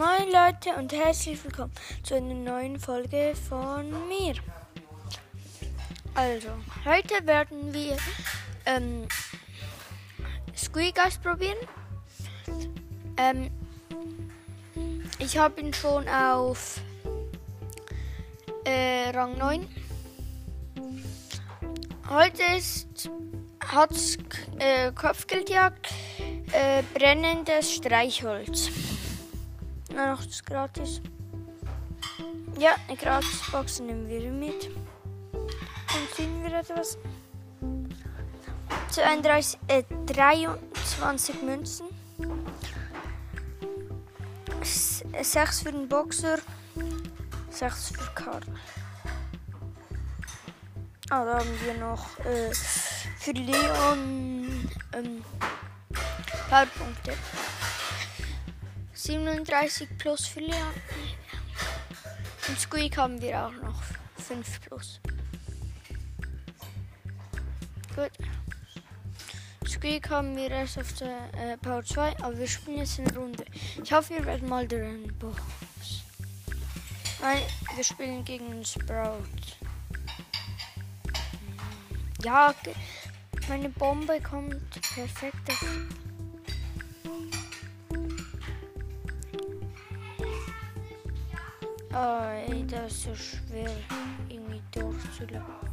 Moin Leute und herzlich willkommen zu einer neuen Folge von mir. Also, heute werden wir ähm, Squeak probieren. Ähm, ich habe ihn schon auf äh, Rang 9. Heute ist hat's äh, Kopfgeldjagd äh, brennendes Streichholz. Na, noch das gratis. Ja, eine Gratisbox nehmen wir mit. Dann ziehen wir etwas. 32, äh, 23 Münzen. 6 für den Boxer. 6 für Karten. Ah, da haben wir noch äh, für Leon ähm, Powerpunkte. 37 plus für Leon. Und Squeak haben wir auch noch 5 plus. Gut. Squeak haben wir erst auf der äh, Power 2, aber wir spielen jetzt eine Runde. Ich hoffe, wir werden mal Boss. Nein, wir spielen gegen Sprout. Ja, meine Bombe kommt perfekt. Oh, das ist so schwer, irgendwie durchzulaufen.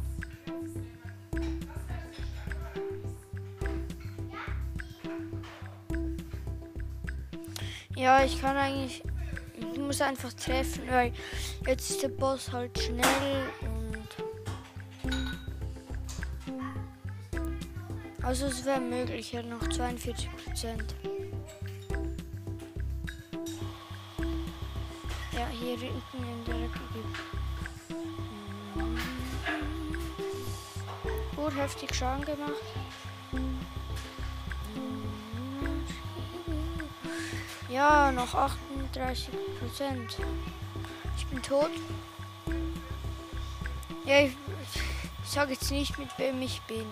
Ja, ich kann eigentlich. Ich muss einfach treffen, weil jetzt ist der Boss halt schnell und. Also es wäre möglich, ja noch 42 Prozent. In der Ecke gibt. Gut heftig Schaden gemacht. Ja, noch 38 Prozent. Ich bin tot. Ja, ich, ich sage jetzt nicht, mit wem ich bin.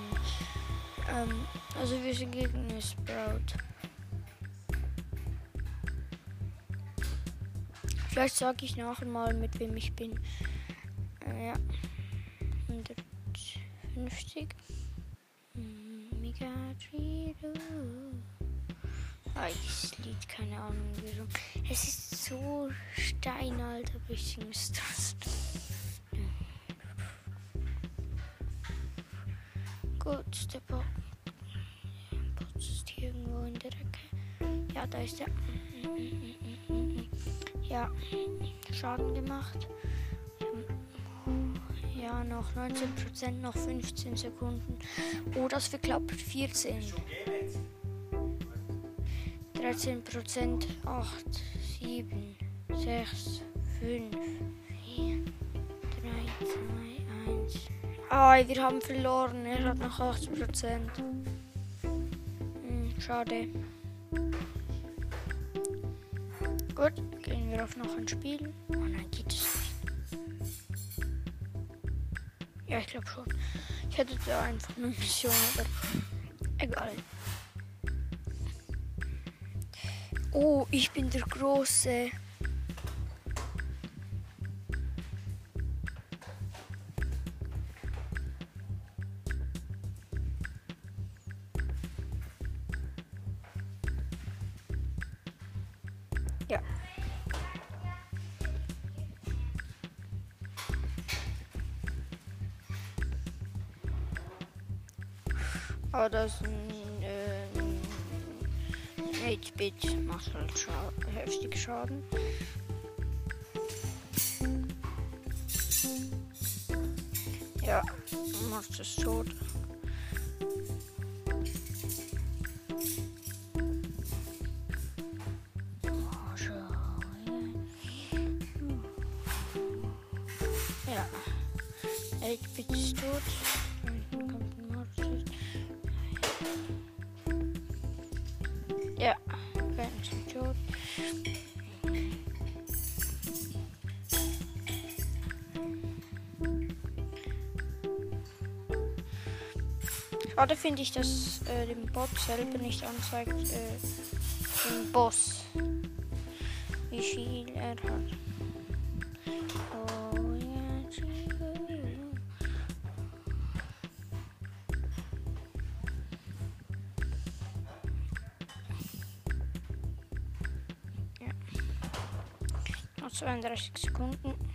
Ähm, also wir sind gegen Sprout. Vielleicht sage ich nachher mal, mit wem ich bin. Äh, ja. 150. Mega Trio. Ah, das Lied, keine Ahnung wieso. Es ist so steinalt, aber ich singe es. Gut, der Box ist irgendwo in der Ecke. Ja, da ist er. Ja, Schaden gemacht. Ja, noch 19%, noch 15 Sekunden. Oh, das verklappt 14. 13 Prozent, 8, 7, 6, 5, 4, 3, 2, 1. Ah, wir haben verloren. Er hat noch 8 Prozent. Hm, schade. Gut, gehen wir auf noch ein Spiel. Oh nein, geht es nicht. Ja, ich glaube schon. Ich hätte da einfach eine Mission, aber egal. Oh, ich bin der Große. Das ein äh, 8-Bit macht halt scha heftig Schaden. Ja, macht es tot. Ja, ist tot. Schade finde ich, dass äh, dem Bot selber nicht anzeigt, äh, den Boss. wie viel er hat. Noch 32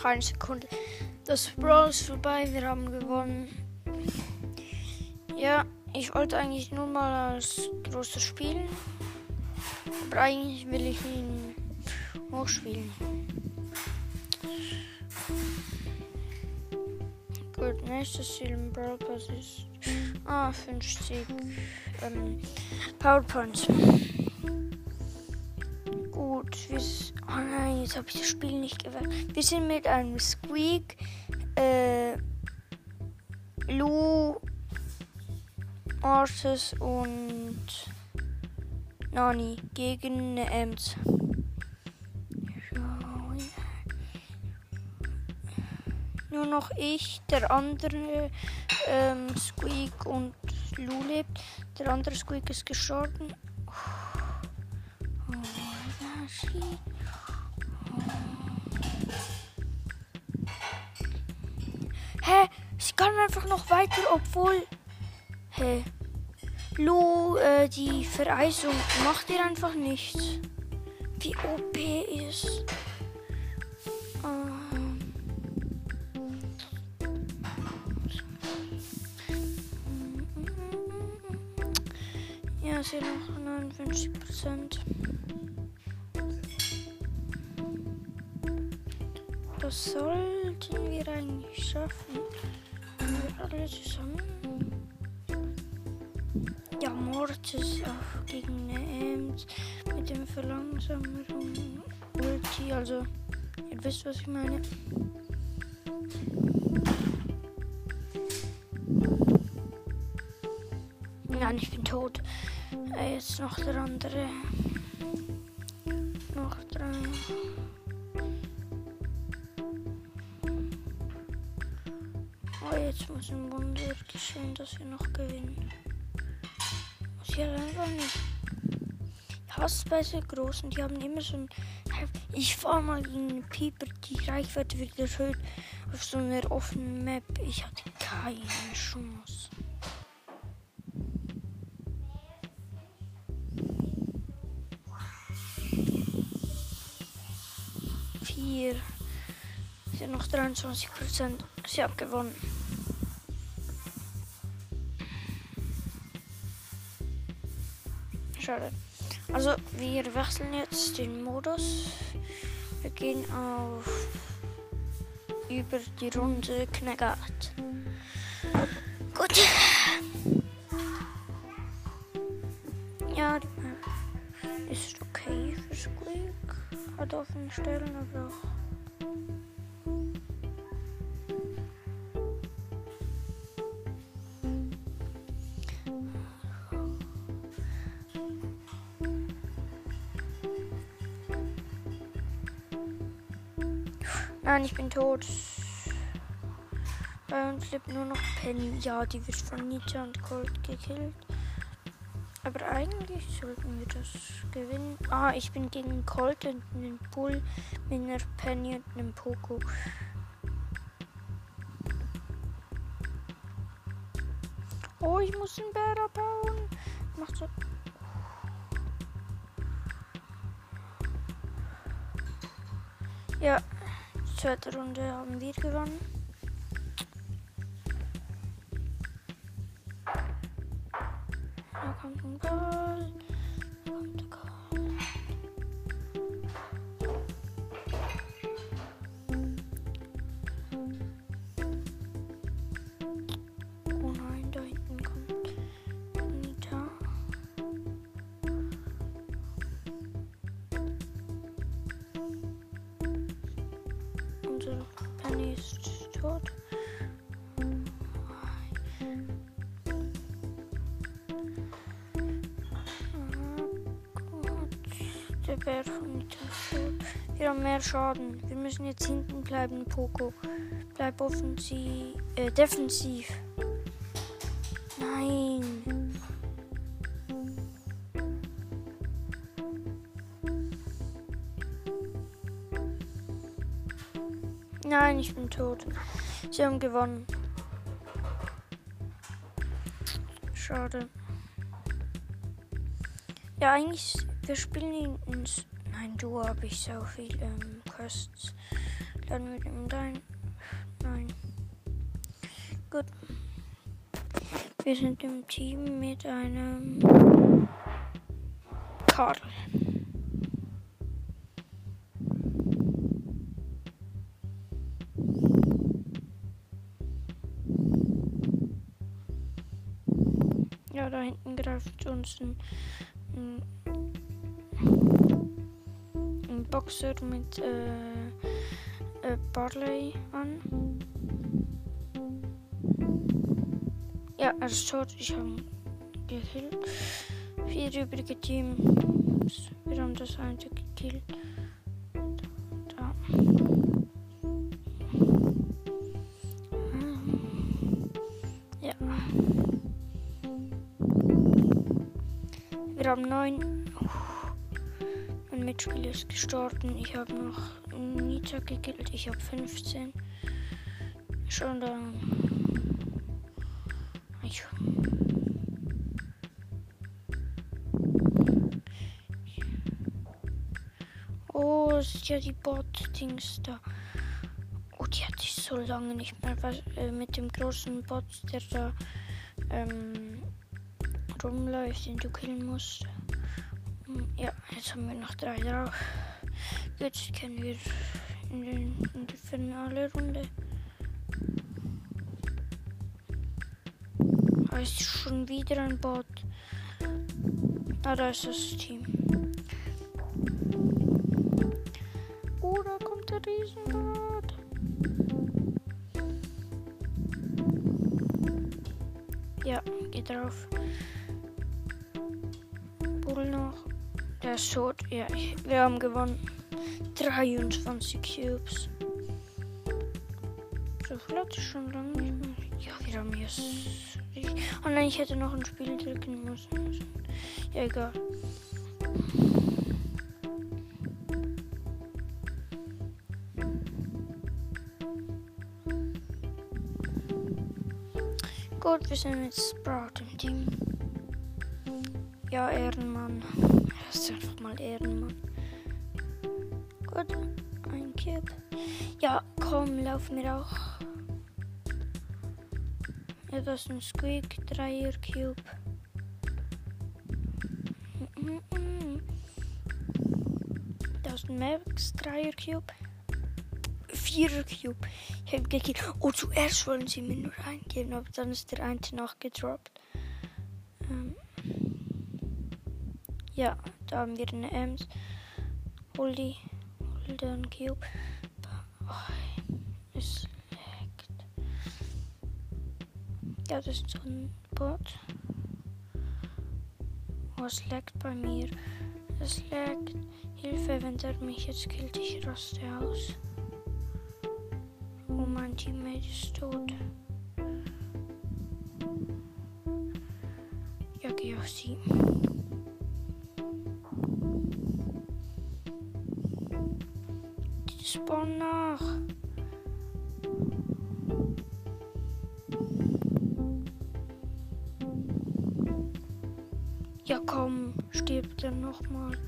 Ja, noch eine Sekunde. Das Brawl ist vorbei, wir haben gewonnen. Ja, ich wollte eigentlich nur mal als großer spielen. Aber eigentlich will ich ihn hochspielen. Gut, nächstes Ziel im Brawl Pass ist. Ah, 50 ähm, PowerPoints. Gut, wir. Oh jetzt habe ich das Spiel nicht gewählt. Wir sind mit einem Squeak, äh, Lou, Arces und Nani gegen eine Ems. Nur noch ich, der andere ähm, Squeak und Lou lebt. Der andere Squeak ist gestorben. Oh, ja, Hä? Sie kann einfach noch weiter, obwohl. Hä? Lu, äh, die Vereisung macht ihr einfach nichts. Wie OP ist. Ähm. Ja, sie noch 59 Prozent. Das sollten wir eigentlich schaffen. Wenn wir alle zusammen. Ja, Mortis auch gegen Ems mit dem Verlangsamerung Ulti. Also, ihr wisst, was ich meine. Nein, ich bin tot. Jetzt noch der andere. Noch drei. Jetzt muss ein Wunder geschehen, dass wir noch gewinnen. Muss ich halt einfach nicht. Ich hasse bei so großen, die haben immer so ein. Ich fahre mal gegen einen Pieper, die Reichweite wird erhöht auf so einer offenen Map. Ich hatte keine Chance. Vier. Sie hat noch 23 Prozent. Sie hat gewonnen. Schade. Also, wir wechseln jetzt den Modus. Wir gehen auf über die Runde Knegart. Gut. Ja, ist okay für Squeak. Hat offene Stellen, aber auch Nein, ich bin tot. Bei uns lebt nur noch Penny. Ja, die wird von Nita und Colt gekillt. Aber eigentlich sollten wir das gewinnen. Ah, ich bin gegen Colt und einen Bull mit einer Penny und einem Poco. Oh, ich muss einen Bär abbauen. Macht so. Ja, zweite Runde haben wir gewonnen. Da kommt ein Goal. Da kommt ein Goal. Mehr Schaden. Wir müssen jetzt hinten bleiben, Poco. Bleib offensiv. Äh, defensiv. Nein. Nein, ich bin tot. Sie haben gewonnen. Schade. Ja, eigentlich, wir spielen ins. Nein, du habe ich so viel ähm, Quests. Dann mit dem Dein. Nein. Gut. Wir sind im Team mit einem Karl. Ja, da hinten greift uns ein, ein, ein Boxer mit äh, äh, Barley an. Ja, er ist tot. Ich habe gekillt. Vier übrige Teams. Wir haben das eine gekillt. Ja. Wir haben neun. Mitspieler ist gestorben. Ich habe noch Nita gekillt. Ich habe 15. Schon dann. Ich. Oh, es ist ja die Bot-Dings da. Oh, die hatte ich so lange nicht mehr. Was, äh, mit dem großen Bot, der da ähm, rumläuft, den du killen musst. Ja, jetzt haben wir noch drei drauf. Jetzt können wir in, den, in die Finale-Runde. Da ist schon wieder ein Bot. Ah, da ist das Team. Oh, da kommt der Riesenbot. Ja, geht drauf. Der ist tot. Ja, wir haben gewonnen. 23 Cubes. So ich schon lange nicht mehr. Ja, wir haben jetzt. Oh nein, ich hätte noch ein Spiel drücken müssen. Ja, egal. Gut, wir sind jetzt Sprout im Team. Ja, Ehrenmann. Er ist einfach mal Ehrenmann. Gut, ein Cube. Ja, komm, lauf mir auch. Ja, das ist ein Squeak, Dreier Cube. Das ist ein Max, Dreier Cube. Vierer Cube. Ich habe gekillt. Oh, zuerst wollen sie mir nur eingeben, aber dann ist der eine nachgedroppt. Ähm ja, da haben wir eine Ems. Hol die. Hol den Cube. Oh, es leckt. Ja, das ist so ein Bot. Oh, es leckt bei mir. Es leckt. Hilfe, wenn der mich jetzt killt, ich raste aus. Oh, mein Teammate ist tot. Ja, geh auf sie. Spawnen nach. Ja, komm, stirbt er nochmal.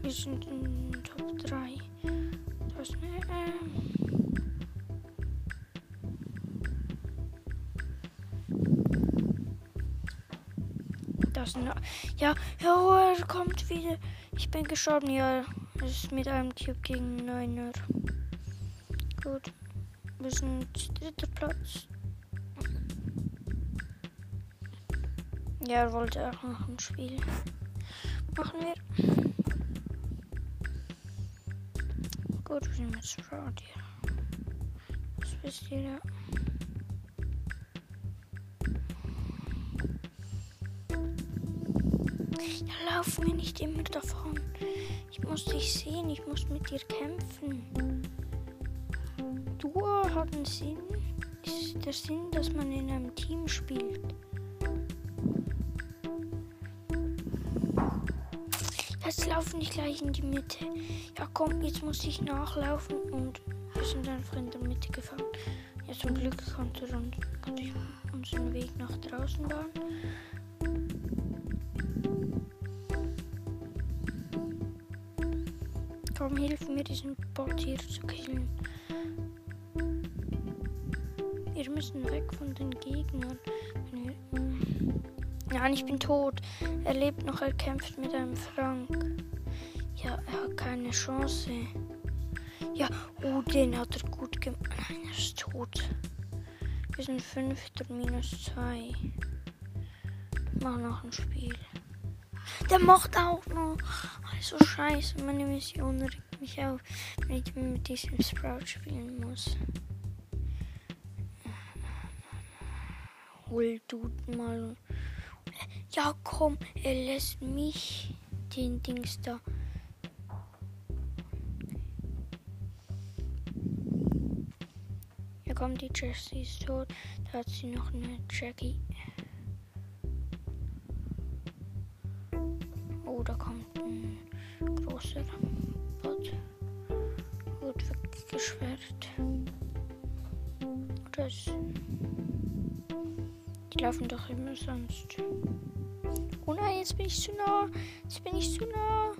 Wir sind in Top 3. Das ähm. Das. Ja, ja, er kommt wieder. Ich bin gestorben, ja. Ist mit einem Cube gegen 9er. Gut. Wir sind dritter Platz. Ja, er wollte auch noch ein Spiel. Machen wir. Gut, wir sind Sprout hier. Das bist du ja. Ja, lauf mir nicht immer davon. Ich muss dich sehen, ich muss mit dir kämpfen. Duo hat einen Sinn. Ist der Sinn, dass man in einem Team spielt. Jetzt laufen nicht gleich in die Mitte. Ja komm, jetzt muss ich nachlaufen und wir sind einfach in der Mitte gefangen. Ja, zum Glück konnte, ich unseren Weg nach draußen bahnen. Komm, hilf mir, diesen Bot hier zu killen. Wir müssen weg von den Gegnern. Nein, ich bin tot. Er lebt noch, er kämpft mit einem Frank. Ja, er hat keine Chance. Ja, oh, den hat er gut gemacht. Nein, er ist tot. Wir sind fünfter minus zwei. Mach noch ein Spiel. Der macht auch noch. Also scheiße, meine Mission mich auf, wenn ich mit diesem Sprout spielen muss. Hol du mal. Ja, komm, er lässt mich den Dings da. Ja, komm, die Jessie ist tot. Da hat sie noch eine Jackie. Oh, da kommt ein großer. Gut weggeschwert. Das. Die laufen doch immer sonst. Oh nein, jetzt bin ich zu nah. Jetzt bin ich zu nah.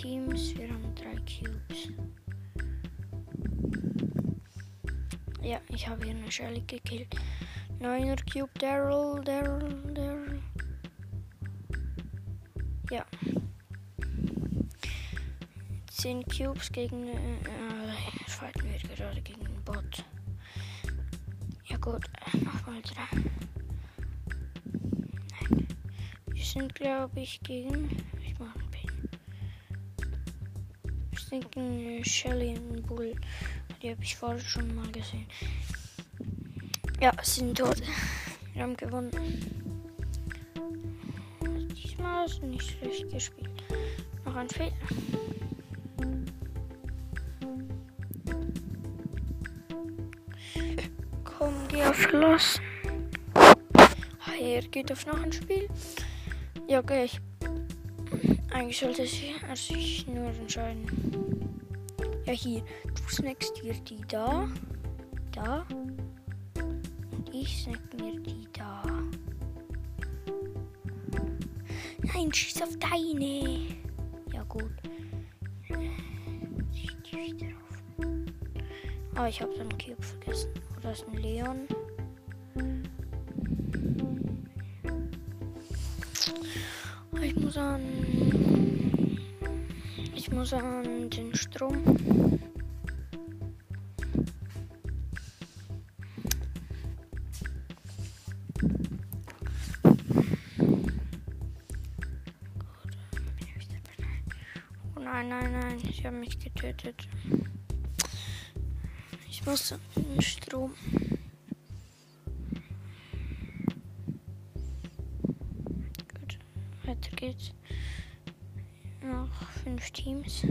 Teams, wir haben drei Cubes. Ja, ich habe hier eine Shelly gekillt. Neuner Cube, Daryl, Daryl, Daryl. Ja. 10 Cubes gegen. Äh, äh, fighten wir gerade gegen einen Bot. Ja, gut. Nochmal drei. Nein. Wir sind, glaube ich, gegen. Sind gegen Shelly und Bull. Die habe ich vorher schon mal gesehen. Ja, sind tot. Wir haben gewonnen. Diesmal ist nicht schlecht gespielt. Noch ein Fehler. Komm, geh auf Los. Er geht auf noch ein Spiel. Ja, okay. Ich. Eigentlich sollte sich nur entscheiden. Ja, hier. Du snackst dir die da. Da. Ich snack mir die da. Nein, schieß auf deine. Ja, gut. Ah, ich habe den Cube vergessen. Oder ist ein Leon? Ich muss an. Ich muss an den Strom. Nein, nein, nein, ich habe mich getötet. Ich muss den Strom. Gut, weiter geht's. Teams.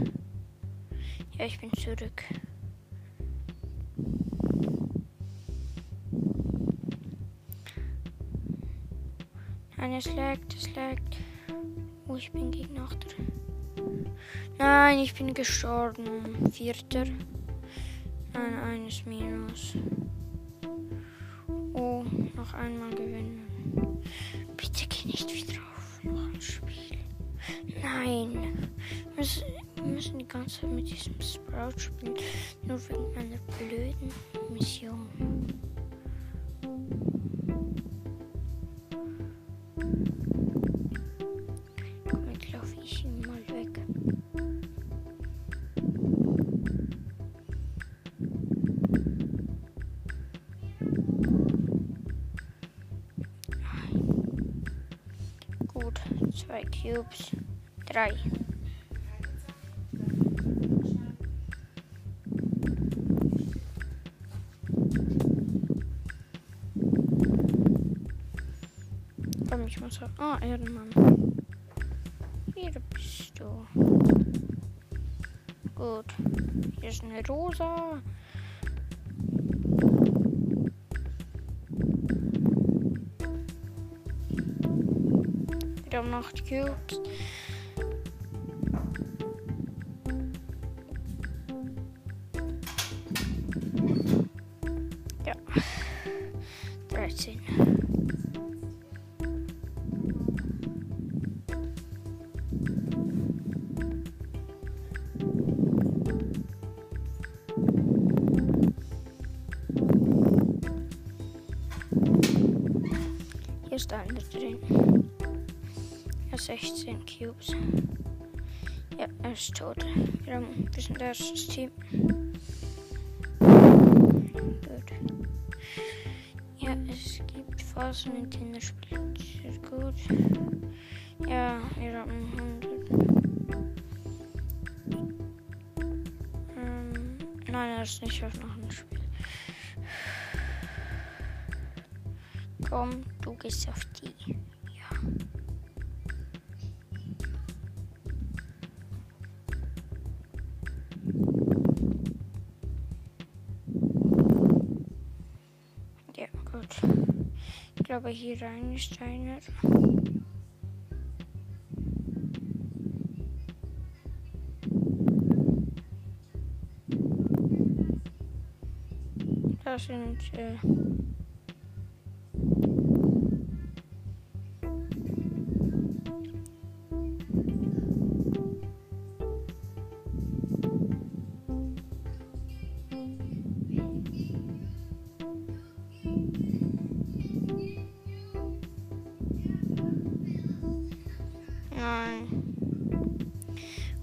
Ja, ich bin zurück. Nein, es laggt, es laggt. Oh, ich bin gegen Achter. Nein, ich bin gestorben. Vierter. Nein, eines Minus. Oh, noch einmal gewinnen. Bitte geh nicht wieder auf. Noch ein Spiel. Nein. Wir müssen die ganze Zeit mit diesem Sprout spielen, nur wegen einer blöden Mission. Cubes. Muss. Erdenmann. Hier bist du. Gut. Hier ist eine rosa. Wieder um 8 Cubes. 16 Cubes. Ja, er ist tot. Wir, haben, wir sind erstes Team. Gut. Ja, es gibt Phasen, in denen er spielt sehr gut. Ja, wir haben 100. Ähm, nein, er ist nicht auf noch ein Spiel. Komm, du gehst auf die. Glaube, hier rein ist einer. Da sind äh,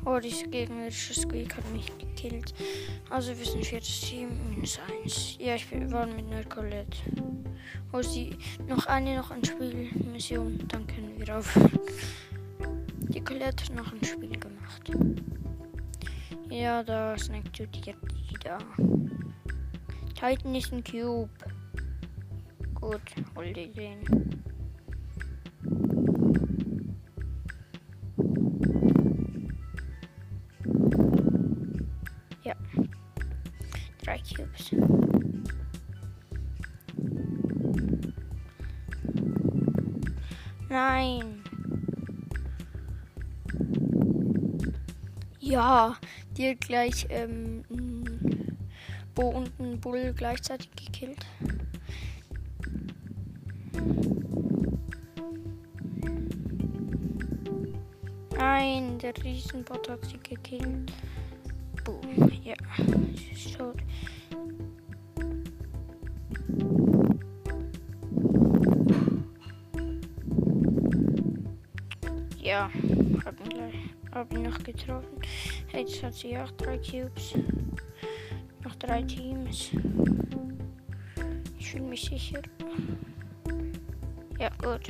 Oh, dieser gegnerische Squeak hat mich gekillt. Also wir sind viertes Team, minus eins. Ja, ich bin- war mit einer Colette. Oh, sie noch eine noch ein Spielmission, dann können wir auf. Die Colette hat noch ein Spiel gemacht. Ja, da snackt du dir die da. Titan ist ein Cube. Gut, hol dir den. Dir gleich ähm, Bo und ein Bull gleichzeitig gekillt. Nein, der Riesenbot hat sie gekillt. Boom, ja, sie ist. Ja, hab ihn gleich, hab ihn noch getroffen. Jetzt hat sie auch drei Cubes. Noch drei Teams. Ich fühle mich sicher. Ja, gut.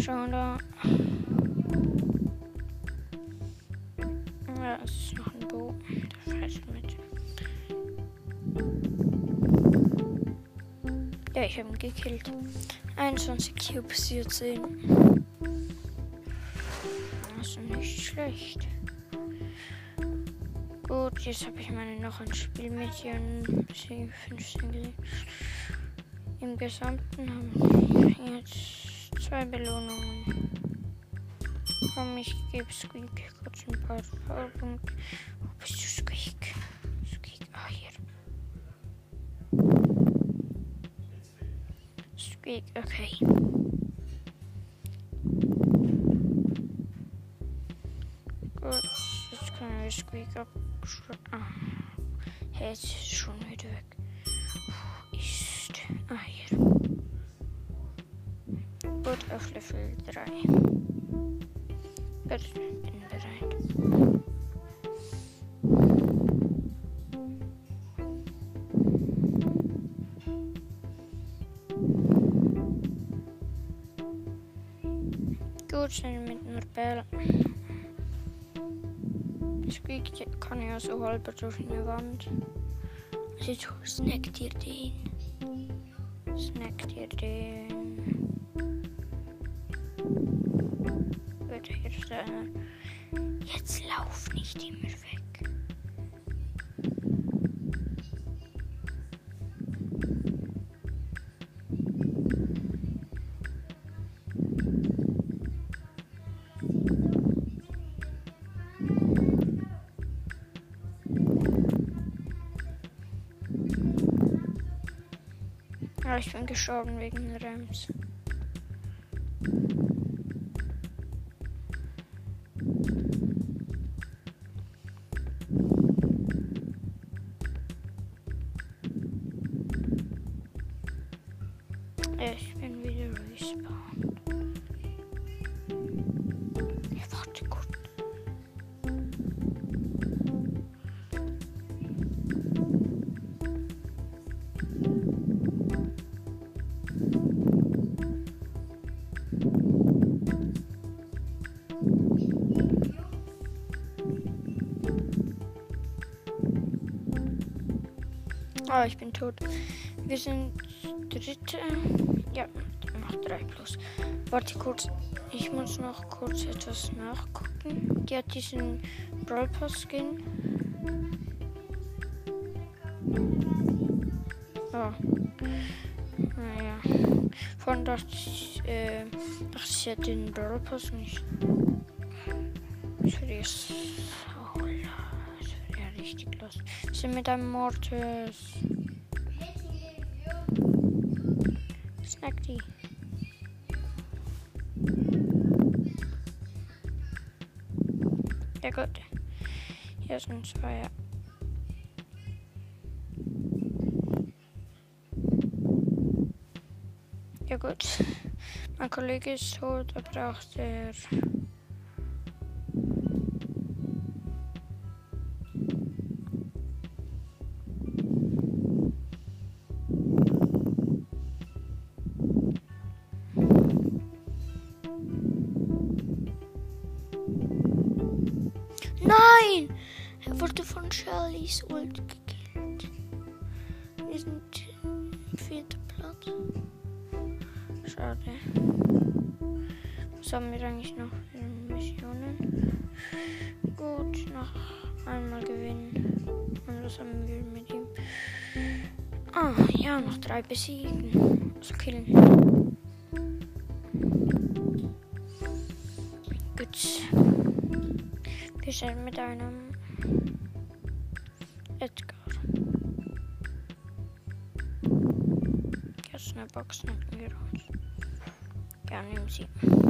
Schon da. Ja, es ist noch ein Bo. Der fährt mit. Ja, ich habe ihn gekillt. 21 Cubes hier 10. Das ist nicht schlecht. Gut, jetzt habe ich meine noch ein Spielmission 15 gelegt. Im Gesamten haben wir jetzt zwei Belohnungen. Komm, ich gebe Squeak kurz ein paar Powerpunkte. Wo bist du, Squeak? Squeak, ah, hier. Squeak, okay. Bell. Squeak kann ja so halb durch eine Wand. Also snackt ihr den. Snackt ihr den. Gut, hier ist einer. Jetzt lauf nicht immer weg. Ich bin gestorben wegen Rems. Ah, ich bin tot. Wir sind dritte. Ja, noch drei plus. Warte kurz. Ich muss noch kurz etwas nachgucken. Die hat diesen Brawl Pass Skin. Oh. Naja. Vorhin dachte ich, äh, dachte ich hätte den Brawl Pass nicht. Das wäre richtig los. Wir sind mit einem Mortis. Snack die. Ja gut. Hier sind zwei. Ja gut. Mein Kollege ist tot, da braucht er. Shellys Ult gekillt. Wir sind im vierten Platz. Schade. Was haben wir eigentlich noch für Missionen? Gut, noch einmal gewinnen. Und was haben wir mit ihm? Ah, ja, noch drei besiegen. Also killen. Gut. Wir sind mit einem Box nehmen wir raus. Ja, nehmen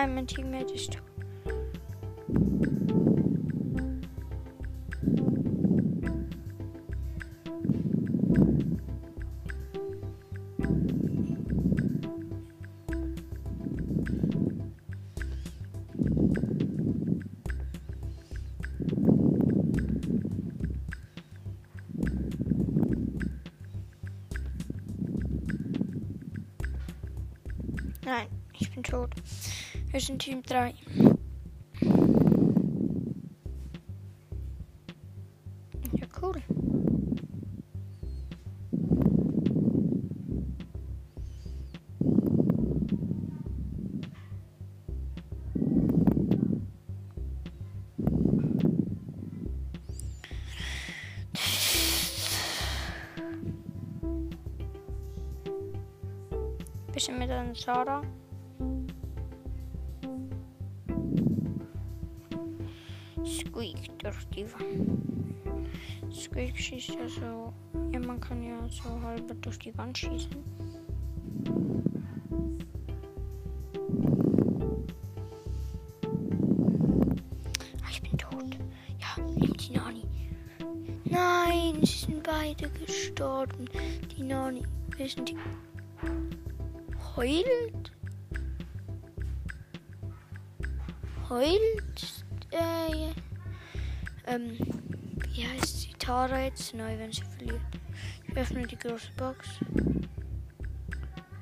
Nein, mein Teammate ist Team 3. Ja, cool. bisschen mit einem Squeak durch die Wand. Squeak schießt ja so. Ja, man kann ja so halb durch die Wand schießen. Ah, ich bin tot. Ja, nimm die Nani. Nein, sie sind beide gestorben. Die Nani. Wir sind die. Heult? Heult? Äh, ähm, wie heißt sie? Tara jetzt neu, wenn sie verliert. Ich öffne die große Box.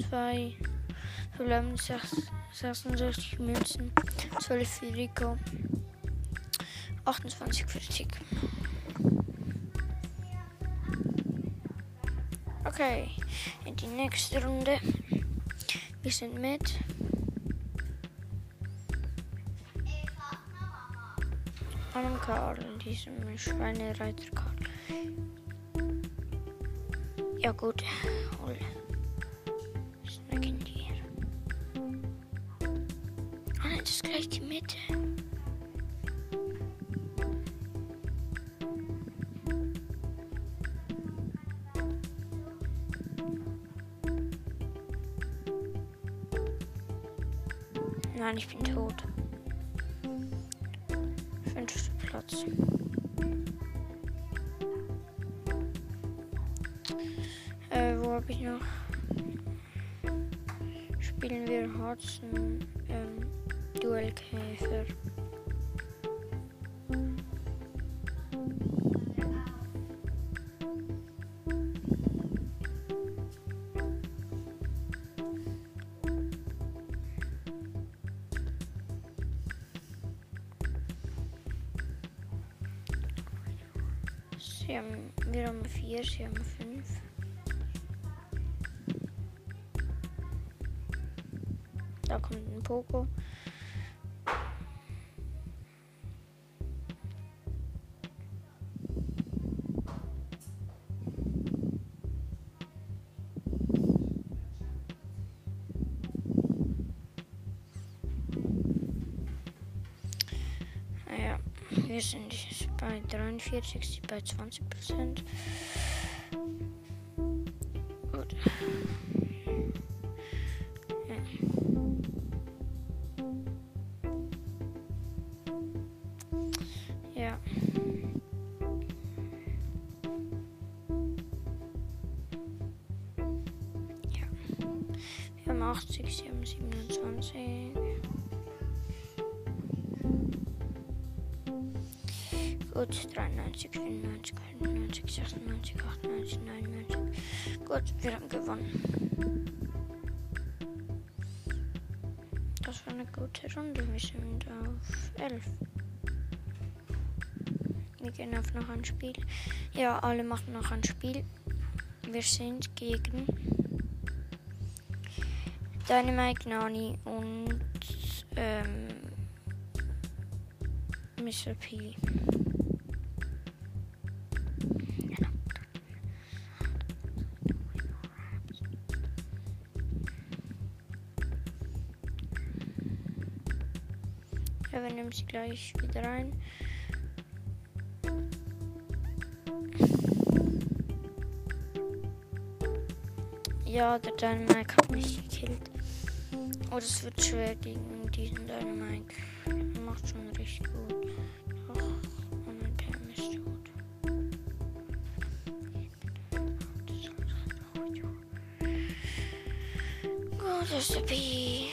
Zwei verbleiben 66 Münzen. 12 für Rico. 28 für Tick. Okay, in die nächste Runde. Wir sind mit. Karl, diesem Schweinereiter Karl. Ja gut, hol. Snacken dir. Ah nein, das ist gleich die Mitte. Nein, ich bin tot. Platz. Äh, wo habe ich noch? Spielen wir Hudson ähm, Duellkäfer. Haben fünf. Da kommt ein Poco. Wir sind bei 43, sie bei 20 Prozent. Wir haben 80, sie haben 27. Gut, 93, 94, 91, 96, 98, 99. Gut, wir haben gewonnen. Das war eine gute Runde. Wir sind auf 11. Wir gehen auf noch ein Spiel. Ja, alle machen noch ein Spiel. Wir sind gegen Dynamite, Nani und ähm, Mr. P. Ja, wir nehmen sie gleich wieder rein. Ja, der Dynamite hat mich gekillt. Oh, das wird schwer gegen diesen Dynamite. Er macht schon richtig gut. Doch, und mein Pam ist tot. Gut, das ist der B.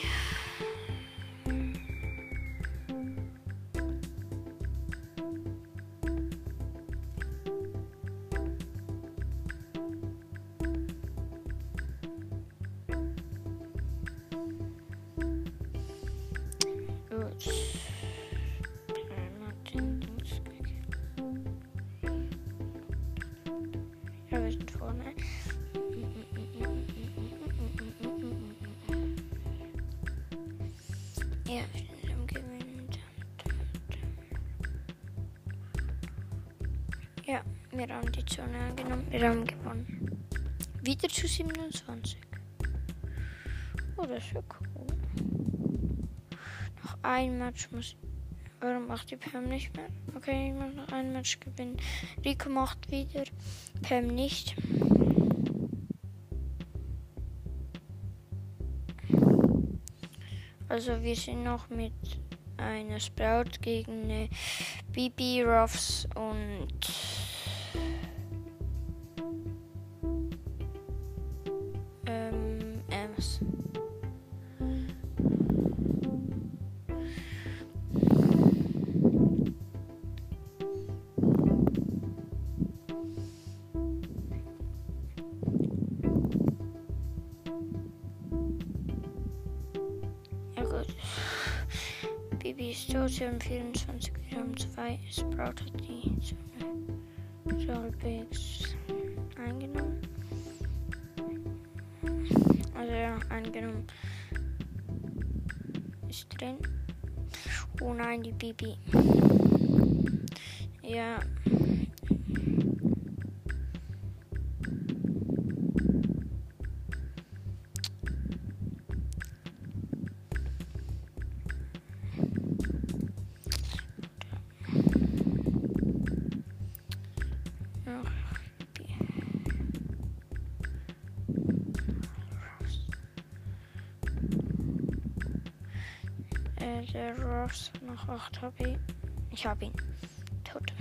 wir haben die Zone angenommen. Wir haben gewonnen. Wieder zu 27. Oh, das wäre cool. Noch ein Match muss. Warum macht die Pam nicht mehr? Okay, ich muss noch ein Match gewinnen. Rico macht wieder. Pam nicht. Also wir sind noch mit einer Sprout gegen eine BB Ruffs und Oh nein, der Ross noch 8 HP. Ich hab ihn. Tot.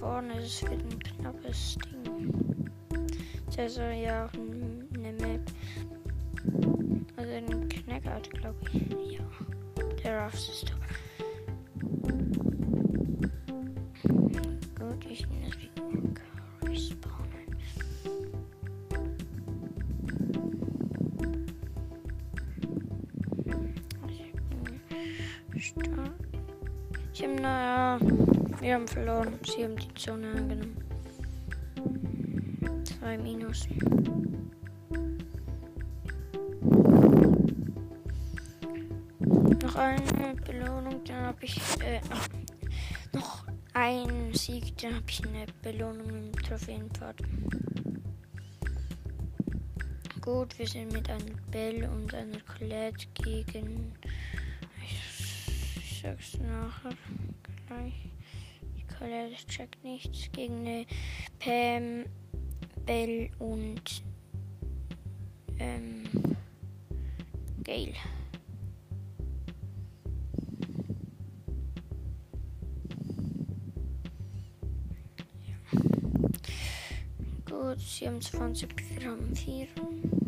Vorne, es wird ein knappes Ding. Das ist ja auch eine Map. Also ein Knackout, glaube ich. Ja. Der Ruffs ist tot. Ich muss wieder respawnen. Ich bin stark. Sie haben, naja, wir haben verloren. Sie haben die Zone angenommen. Zwei Minus. Habe ich eine Belohnung im Trophäenpfad. Gut, wir sind mit einer Belle und einer Colette gegen. Ich, sag's nachher gleich. Die Colette checkt nichts. Gegen eine Pam, Belle und ähm, Gail. Gut, sie haben 20, wir haben 4.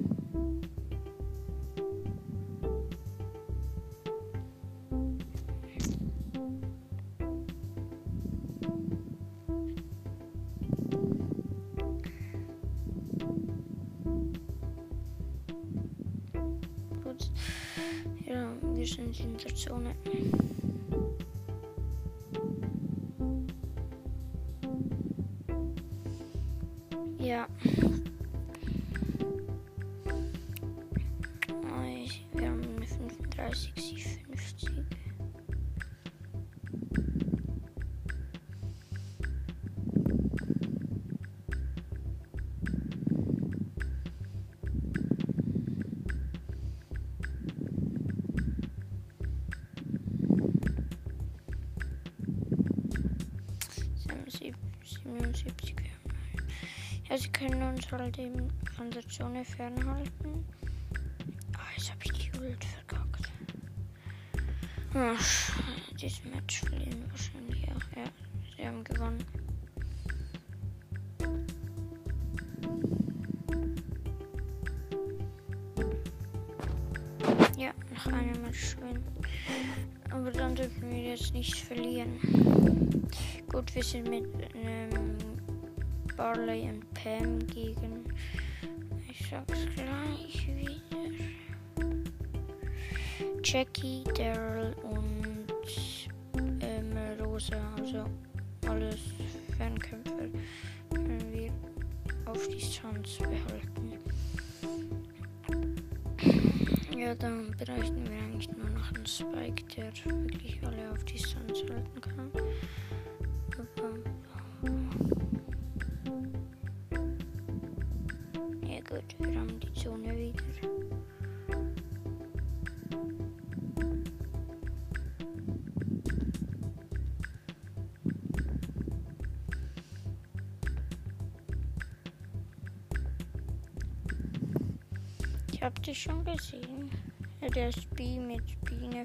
halt eben Zone fernhalten. Ah, jetzt habe ich die Ult verkackt. Ach, dieses Match verlieren wahrscheinlich auch. Ja, sie haben gewonnen. Ja, noch einem Match gewinnen. Aber dann dürfen wir jetzt nicht verlieren. Gut, wir sind mit ähm, Barley und Pam gegen. Ich sag's gleich wieder. Jackie, Daryl und ähm, Rosa. Also alles Fernkämpfer können wir auf Distanz behalten. Ja, dann bräuchten wir eigentlich nur noch einen Spike, der wirklich alle auf Distanz halten kann. Ich hab dich schon gesehen. Der ist mit Biene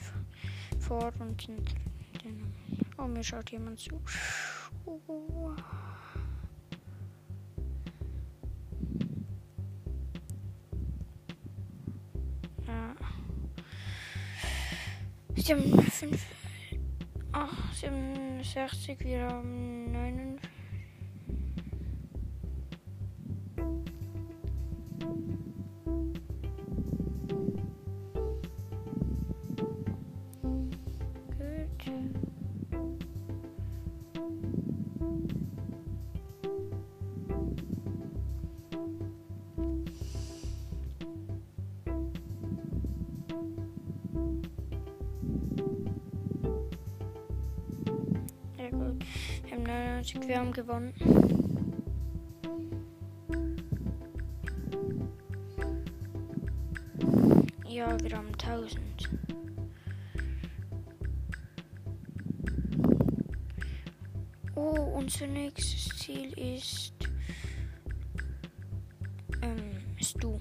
vor und hinter. Oh, mir schaut jemand zu. Oh. Ja. Sie haben 5. Ach, sie haben 60, wir haben 59. 99, wir haben gewonnen. Ja, wir haben 1000. Oh, unser nächstes Ziel ist. Ähm, Stu.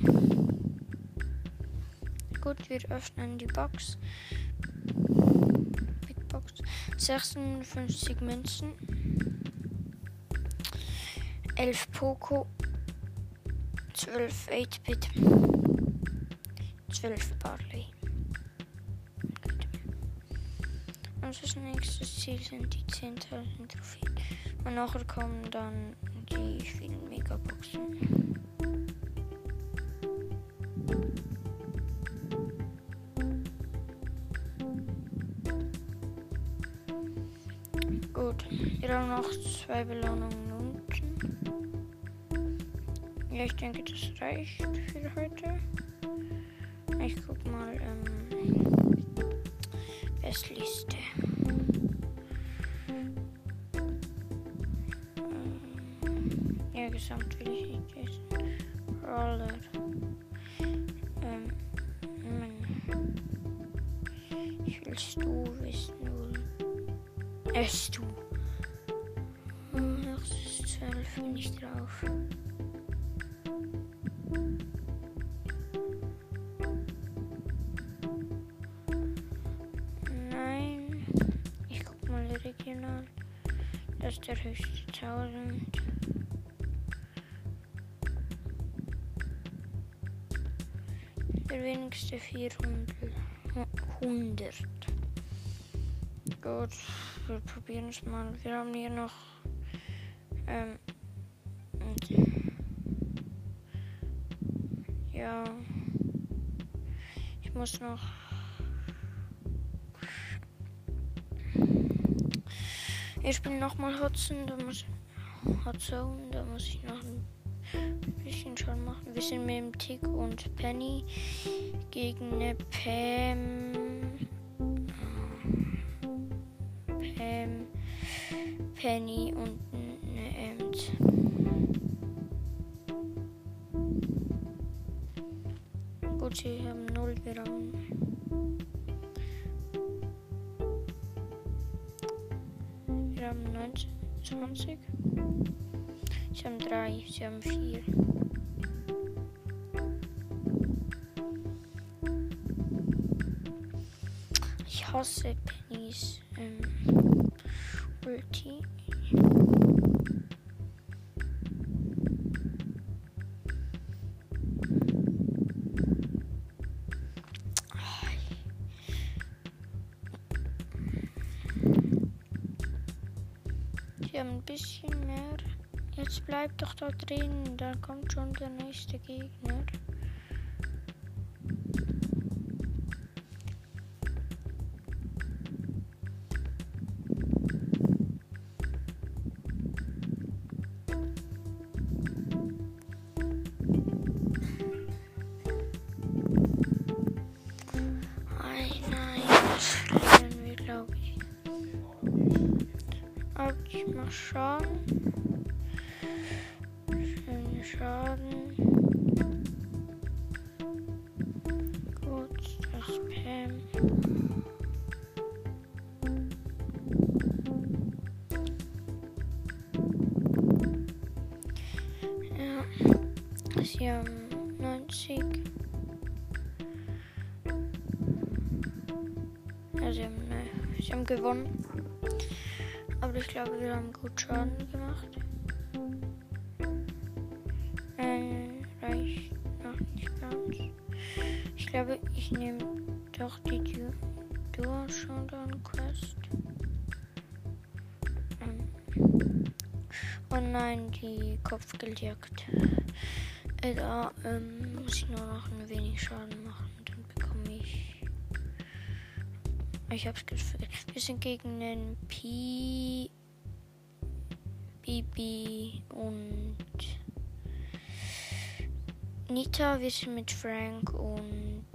Gut, wir öffnen die Box. Big Box. 56 Münzen. 11 Poco. 12 8-Bit. 12 Barley. Gut. Unser nächstes Ziel sind die 10.000 Trophäen. Und nachher kommen dann die vielen Megaboxen. Gut, wir haben noch zwei Belohnungen denke, das reicht für heute. Ich guck mal, ähm, Bestliste. Ähm, ja, gesamt will ich nicht. Roller. Ähm, Mann. Ich will Stu wissen wollen. Äh, Stu. Hm, Noch 12 bin ich drauf. Ist der höchste 1000. Der wenigste 400. 100. Gut, wir probieren es mal. Wir haben hier noch. Ähm, ja. Ich muss noch. Ich spiele nochmal Hudson, da muss Hudson, da muss ich noch ein bisschen schon machen. Wir sind mit dem Tick und Penny gegen eine Pam. Pam, Penny und eine Ems. Gut, sie haben 0, wir 20. Sie haben 3, sie haben 4. Ich hasse Pennys ähm, Ulti. Bisschen mehr. Jetzt bleibt doch da drin, da kommt schon der nächste Gegner. Gewonnen. Aber ich glaube, wir haben gut Schaden gemacht. Äh, reicht noch nicht ganz. Ich glaube, ich nehme doch die du Duo Showdown Quest. Ähm. Oh nein, die Kopfgeldjagd. Äh, da ähm, muss ich nur noch ein wenig Schaden machen. Ich hab's gefühlt. Wir sind gegen den Pi. Bibi und Nita. Wir sind mit Frank und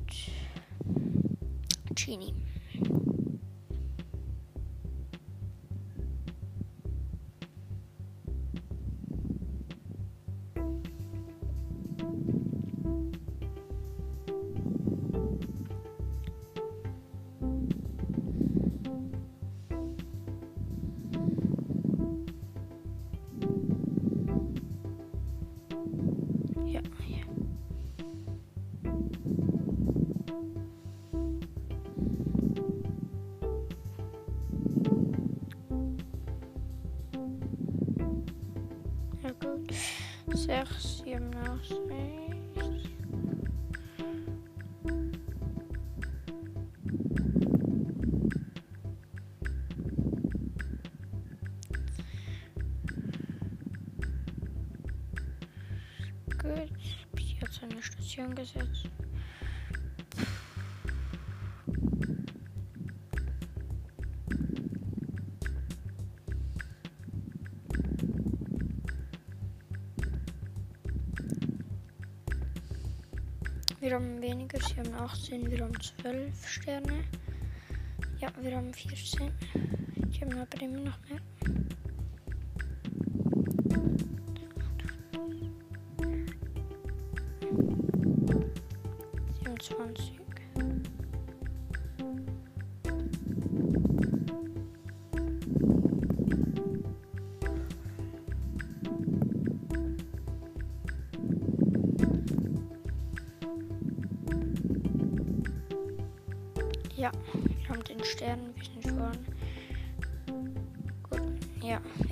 Genie. Station gesetzt. Wir haben weniger, sie haben 18, wir haben 12 Sterne. Ja, wir haben 14. Die haben aber immer noch mehr.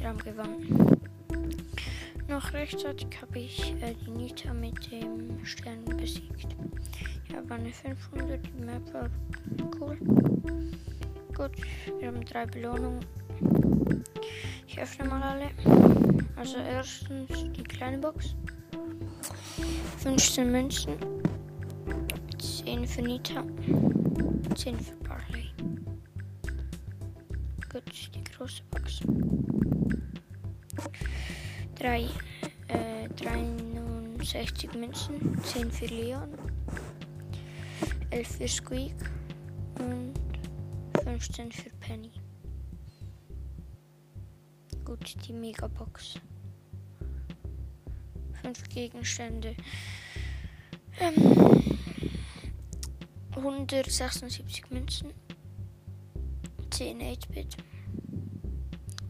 Haben gewonnen. Noch rechtzeitig habe ich äh, die Nita mit dem Stern besiegt. Ja, war eine 500, die Map war cool. Gut, wir haben drei Belohnungen. Ich öffne mal alle. Also erstens die kleine Box. 15 Münzen. 10 für Nita. 10 für 63 Münzen, 10 für Leon, 11 für Squeak und 15 für Penny. Gut, die Megabox. 5 Gegenstände. Ähm, 176 Münzen, 10 8-Bit,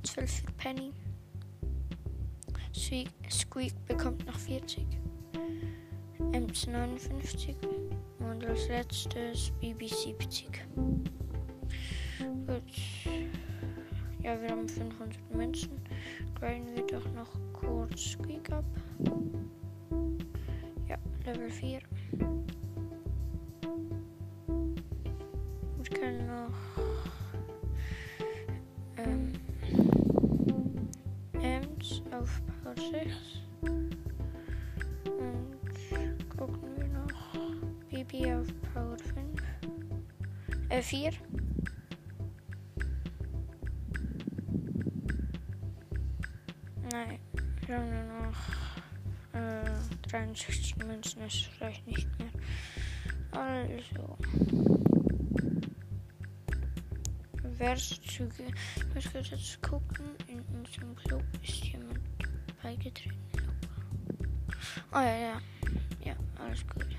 12 für Penny. Squeak bekommt noch 40. Ems 59. Und als letztes BB 70. Gut. Ja, wir haben 500 Münzen. Grinden wir doch noch kurz Squeak ab. Ja, Level 4. 4. Nein, wir haben nur noch äh, 63 Münzen, das reicht nicht mehr. Also. Verszüge. Ich muss jetzt gucken. In unserem Club ist jemand beigetreten. Oh ja, ja. Ja, alles gut.